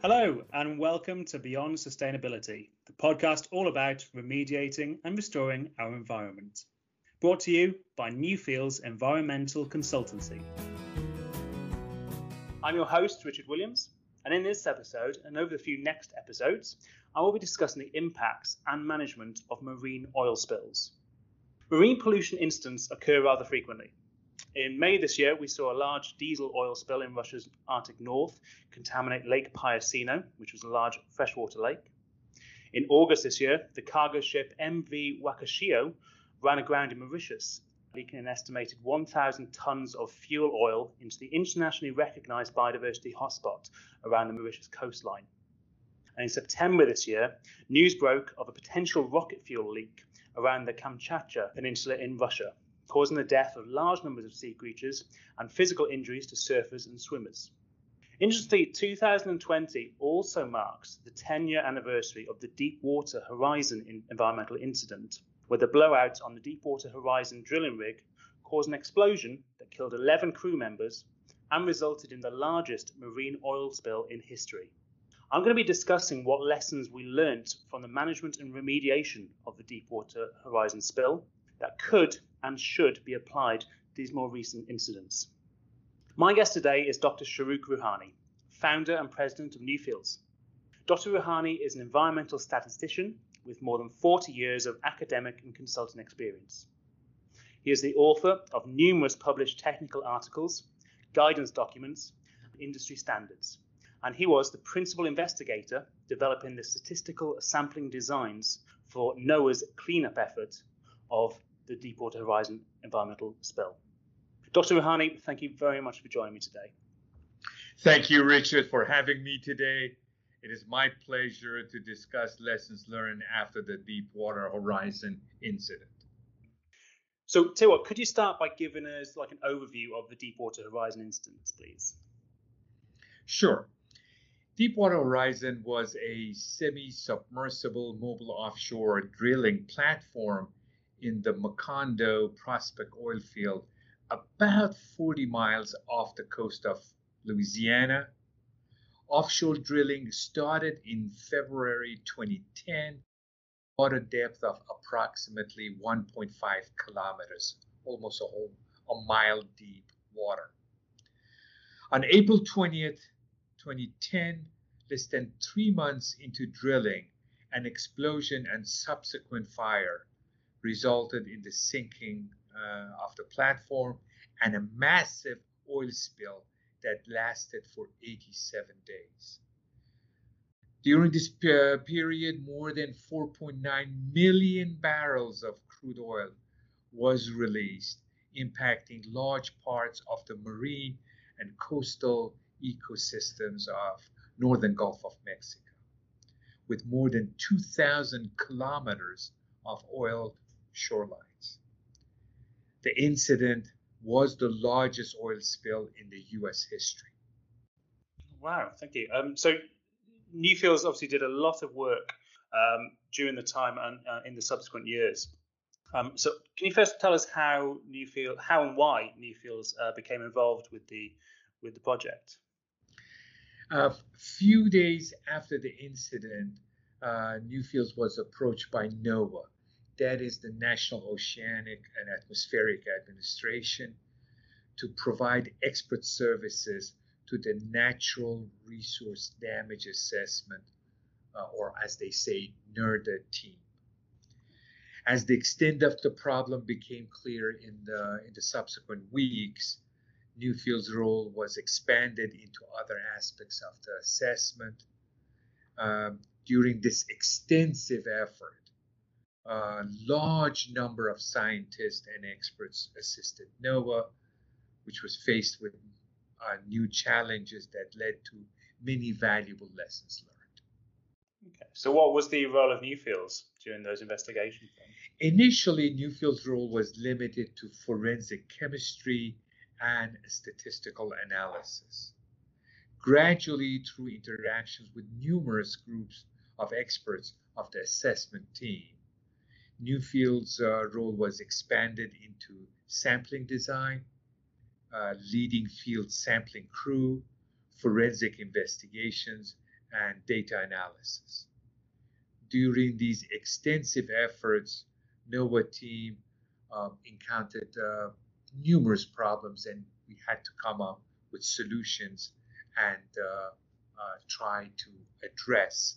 Hello, and welcome to Beyond Sustainability, the podcast all about remediating and restoring our environment. Brought to you by Newfields Environmental Consultancy. I'm your host, Richard Williams, and in this episode, and over the few next episodes, I will be discussing the impacts and management of marine oil spills. Marine pollution incidents occur rather frequently, in May this year, we saw a large diesel oil spill in Russia's Arctic North contaminate Lake Pyasino, which was a large freshwater lake. In August this year, the cargo ship MV Wakashio ran aground in Mauritius, leaking an estimated 1,000 tons of fuel oil into the internationally recognized biodiversity hotspot around the Mauritius coastline. And in September this year, news broke of a potential rocket fuel leak around the Kamchatka Peninsula in Russia, causing the death of large numbers of sea creatures and physical injuries to surfers and swimmers. Interestingly, 2020 also marks the 10 year anniversary of the Deepwater Horizon environmental incident, where the blowout on the Deepwater Horizon drilling rig caused an explosion that killed 11 crew members and resulted in the largest marine oil spill in history. I'm going to be discussing what lessons we learnt from the management and remediation of the Deepwater Horizon spill that could and should be applied to these more recent incidents. My guest today is Dr. Shahrukh Rouhani, founder and president of Newfields. Dr. Rouhani is an environmental statistician with more than 40 years of academic and consulting experience. He is the author of numerous published technical articles, guidance documents, industry standards, and he was the principal investigator developing the statistical sampling designs for NOAA's cleanup effort of the Deepwater Horizon environmental spill. Dr. Rouhani, thank you very much for joining me today. Thank you, Richard, for having me today. It is my pleasure to discuss lessons learned after the Deepwater Horizon incident. So, tell what, could you start by giving us like an overview of the Deepwater Horizon incident, please? Sure. Deepwater Horizon was a semi-submersible mobile offshore drilling platform in the Macondo prospect oil field about 40 miles off the coast of Louisiana. Offshore drilling started in February 2010, water depth of approximately 1.5 kilometers, almost a whole a mile deep water. On April 20th, 2010, less than three months into drilling, an explosion and subsequent fire resulted in the sinking uh, of the platform and a massive oil spill that lasted for 87 days. During this period, more than 4.9 million barrels of crude oil was released, impacting large parts of the marine and coastal ecosystems of northern Gulf of Mexico, with more than 2,000 kilometers of oil shorelines. The incident was the largest oil spill in the U.S. history. Wow, thank you. Um, so Newfields obviously did a lot of work um, during the time and uh, in the subsequent years. Um, so can you first tell us how Newfield, how and why Newfields uh, became involved with the with the project? A few days after the incident, uh, Newfields was approached by NOAA, that is the National Oceanic and Atmospheric Administration, to provide expert services to the Natural Resource Damage Assessment, uh, or as they say, NRDA team. As the extent of the problem became clear in the, in the subsequent weeks, Newfield's role was expanded into other aspects of the assessment. Um, during this extensive effort, a large number of scientists and experts assisted NOAA, which was faced with uh, new challenges that led to many valuable lessons learned. Okay. So, what was the role of Newfields during those investigations? Then? Initially, Newfield's role was limited to forensic chemistry and statistical analysis. Gradually, through interactions with numerous groups of experts of the assessment team, Newfield's uh, role was expanded into sampling design, uh, leading field sampling crew, forensic investigations, and data analysis. During these extensive efforts, NOAA team um, encountered uh, numerous problems and we had to come up with solutions and uh, uh, try to address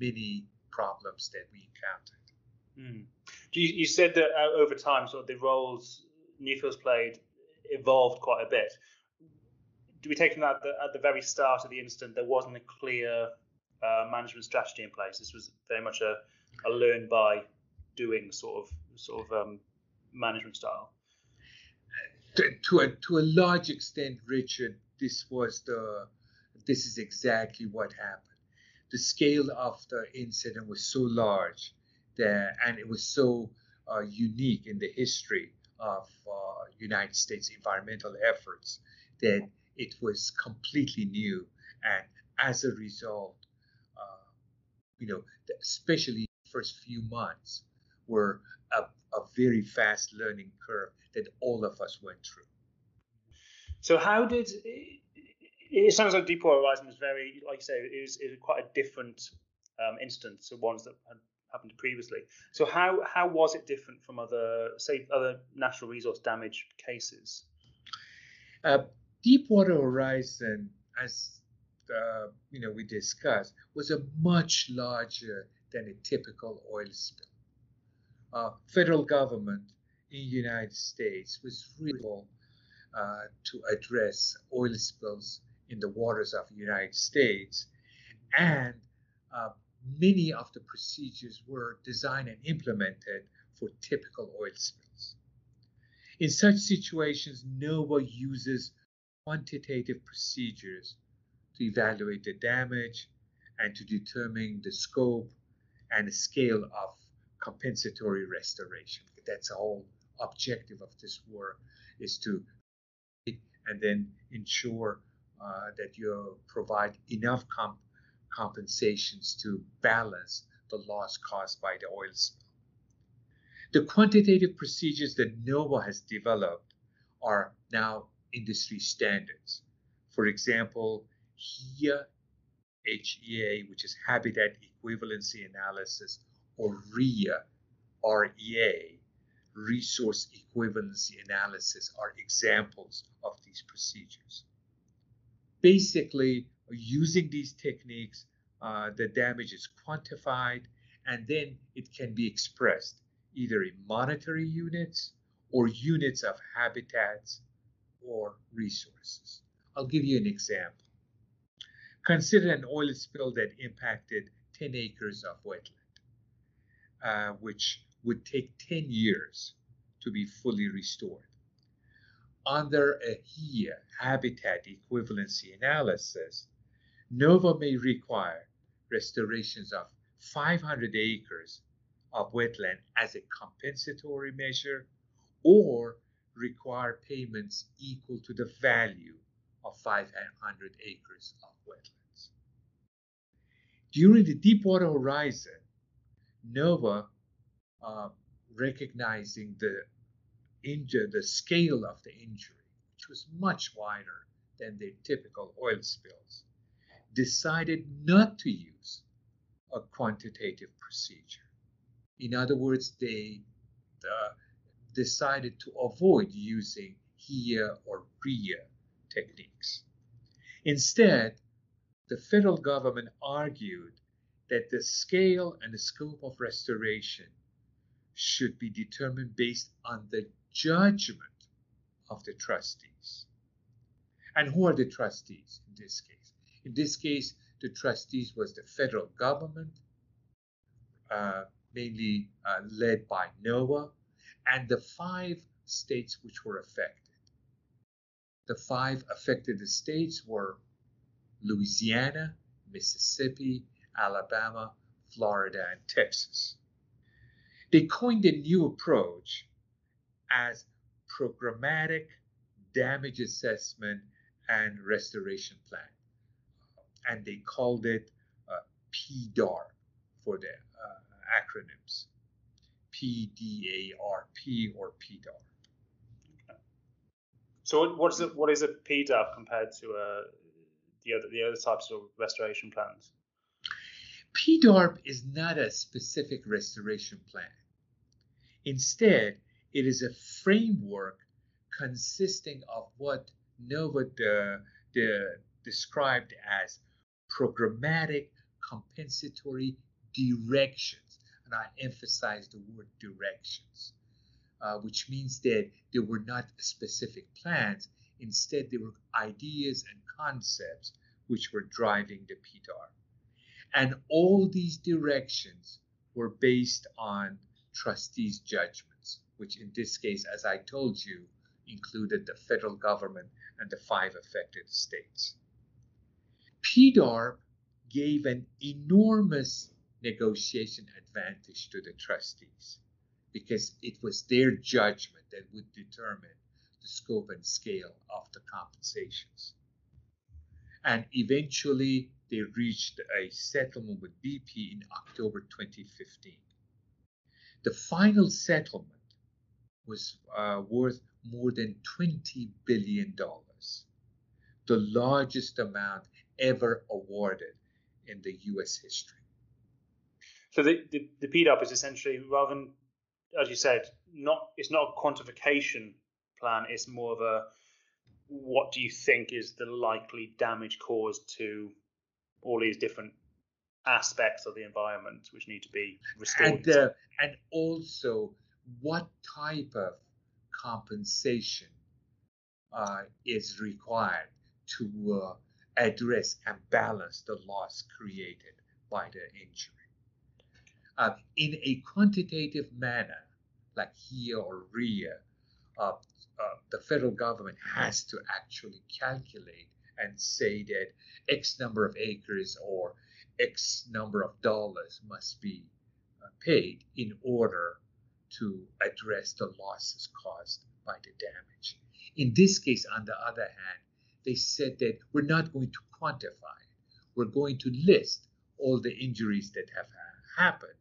many problems that we encountered. Mm. You, you, said that uh, over time, sort of the roles Newfield's played evolved quite a bit. Do we take from that that at the very start of the incident there wasn't a clear uh, management strategy in place? This was very much a, a learn by doing sort of sort of um, management style. To, to a to a large extent, Richard, this was the this is exactly what happened. The scale of the incident was so large that, and it was so uh, unique in the history of uh, United States environmental efforts that it was completely new. And as a result, uh, you know, especially the first few months were a, a very fast learning curve that all of us went through. So how did it sounds like Deepwater Horizon was very, like you say, it was, it was quite a different um, instance to ones that had happened previously. So how how was it different from other, say, other natural resource damage cases? Uh, Deepwater Horizon, as uh, you know, we discussed, was a much larger than a typical oil spill. Uh, federal government in the United States was really uh, to address oil spills in the waters of the United States. And uh, many of the procedures were designed and implemented for typical oil spills. In such situations, NOAA uses quantitative procedures to evaluate the damage and to determine the scope and scale of compensatory restoration. That's the whole objective of this work is to and then ensure uh, that you provide enough comp- compensations to balance the loss caused by the oil spill. The quantitative procedures that NOAA has developed are now industry standards. For example, HEA, HEA, which is Habitat Equivalency Analysis, or REA, REA, Resource Equivalency Analysis, are examples of these procedures basically using these techniques, uh, the damage is quantified and then it can be expressed either in monetary units or units of habitats or resources. I'll give you an example. Consider an oil spill that impacted 10 acres of wetland, uh, which would take 10 years to be fully restored under a HEA habitat equivalency analysis, NOAA may require restorations of 500 acres of wetland as a compensatory measure or require payments equal to the value of 500 acres of wetlands. During the Deepwater Horizon, NOAA, uh, recognizing the injury, the scale of the injury, which was much wider than the typical oil spills, decided not to use a quantitative procedure. In other words, they uh, decided to avoid using HEA or REA techniques. Instead, the federal government argued that the scale and the scope of restoration should be determined based on the judgment of the trustees. And who are the trustees in this case? In this case, the trustees was the federal government, uh, mainly uh, led by NOAA, and the five states which were affected. The five affected states were Louisiana, Mississippi, Alabama, Florida, and Texas. They coined a new approach as programmatic damage assessment and restoration plan. And they called it uh, PDARP for the uh, acronyms PDARP or PDARP. So what is it? What is a PDARP compared to a the other the other types of restoration plans? PDARP is not a specific restoration plan. Instead, it is a framework consisting of what NOAA de, de, described as programmatic compensatory directions. And I emphasize the word directions, uh, which means that there were not specific plans. Instead, there were ideas and concepts which were driving the PDARP. And all these directions were based on trustees' judgments, which in this case, as I told you, included the federal government and the five affected states. PDARP gave an enormous negotiation advantage to the trustees because it was their judgment that would determine the scope and scale of the compensations. And eventually, they reached a settlement with BP in October 2015. The final settlement was uh, worth more than $20 billion, the largest amount ever awarded in the US history. So the, the, the PDARP is essentially rather than, as you said, not it's not a quantification plan, it's more of a what do you think is the likely damage caused to all these different aspects of the environment which need to be restored. And, uh, and also, what type of compensation uh, is required to uh, address and balance the loss created by the injury. Uh, in a quantitative manner, like HEA or REA, uh, uh, the federal government has to actually calculate and say that X number of acres or X number of dollars must be uh, paid in order to address the losses caused by the damage. In this case, on the other hand, they said that we're not going to quantify it. We're going to list all the injuries that have happened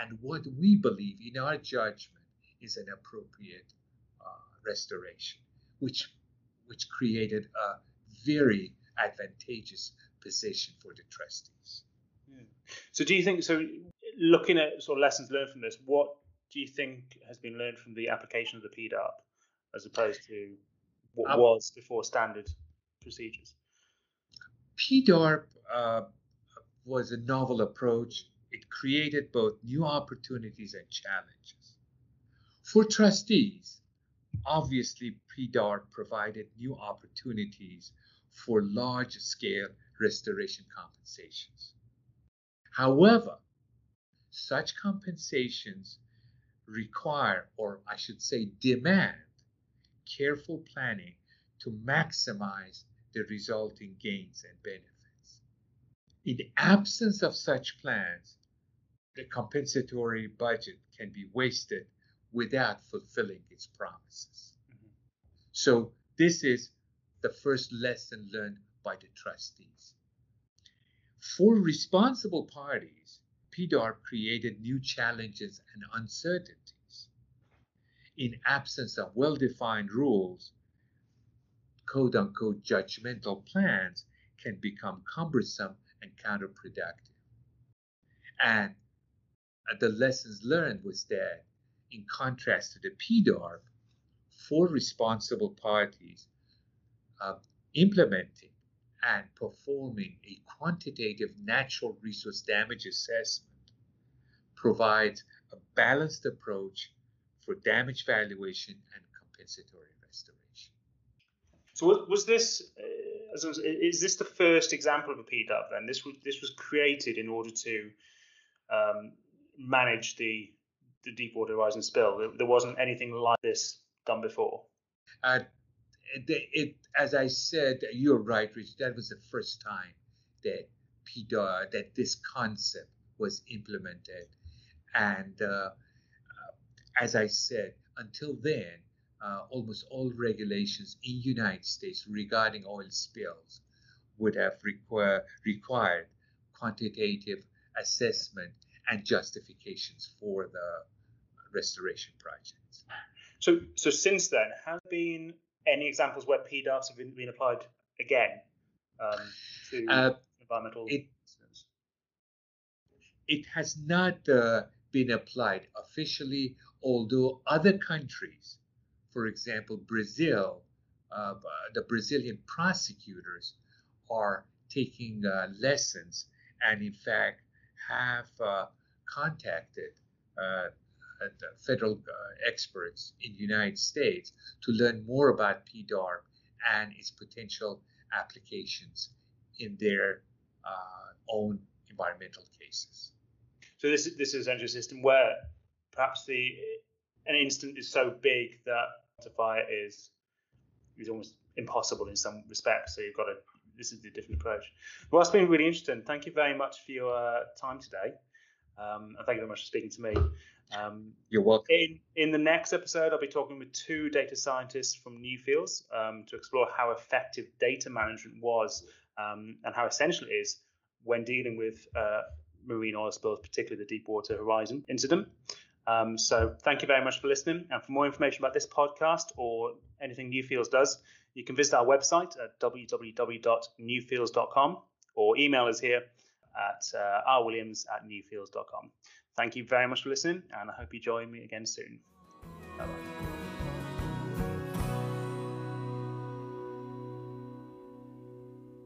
and what we believe in our judgment is an appropriate uh, restoration, which which created a very advantageous position for the trustees. Yeah. So, do you think so? Looking at sort of lessons learned from this, what do you think has been learned from the application of the PDARP as opposed to what um, was before standard procedures? PDARP uh, was a novel approach. It created both new opportunities and challenges. For trustees, obviously, PDARP provided new opportunities for large scale restoration compensations. However, such compensations require, or I should say, demand careful planning to maximize the resulting gains and benefits. In the absence of such plans, the compensatory budget can be wasted without fulfilling its promises. Mm-hmm. So, this is the first lesson learned by the trustees. For responsible parties, PDARP created new challenges and uncertainties. In absence of well defined rules, quote unquote judgmental plans can become cumbersome and counterproductive. And the lessons learned was that, in contrast to the PDARP, for responsible parties, uh, implementing and performing a quantitative natural resource damage assessment provides a balanced approach for damage valuation and compensatory restoration. So was this uh, is this the first example of a PDARP then? This was this was created in order to um, manage the the Deepwater Horizon spill. There wasn't anything like this done before. Uh, it, it, as I said, you're right, Rich. That was the first time that PDAR, that this concept was implemented, and uh, uh, as I said, until then, uh, almost all regulations in United States regarding oil spills would have require, required quantitative assessment and justifications for the restoration projects. So, so since then, have been any examples where PDARPs have been, been applied again um, to Uh, environmental it- it has not uh, been applied officially, although other countries, for example, Brazil, uh, the Brazilian prosecutors are taking uh, lessons and, in fact, have uh, contacted uh, federal uh, experts in the United States to learn more about PDARM and its potential applications in their uh, own environmental cases. So this is this is essentially a system where perhaps the an incident is so big that quantify is is almost impossible in some respects. So you've got to this is a different approach. Well, that's been really interesting. Thank you very much for your uh, time today, um, and thank you very much for speaking to me. Um, You're welcome. in in the next episode, I'll be talking with two data scientists from Newfields um, to explore how effective data management was um, and how essential it is when dealing with uh, marine oil spills, particularly the Deepwater Horizon incident. Um, so thank you very much for listening. And for more information about this podcast or anything Newfields does, you can visit our website at www.newfields.com or email us here at uh, rwilliams at newfields.com. Thank you very much for listening, and I hope you join me again soon. Bye bye.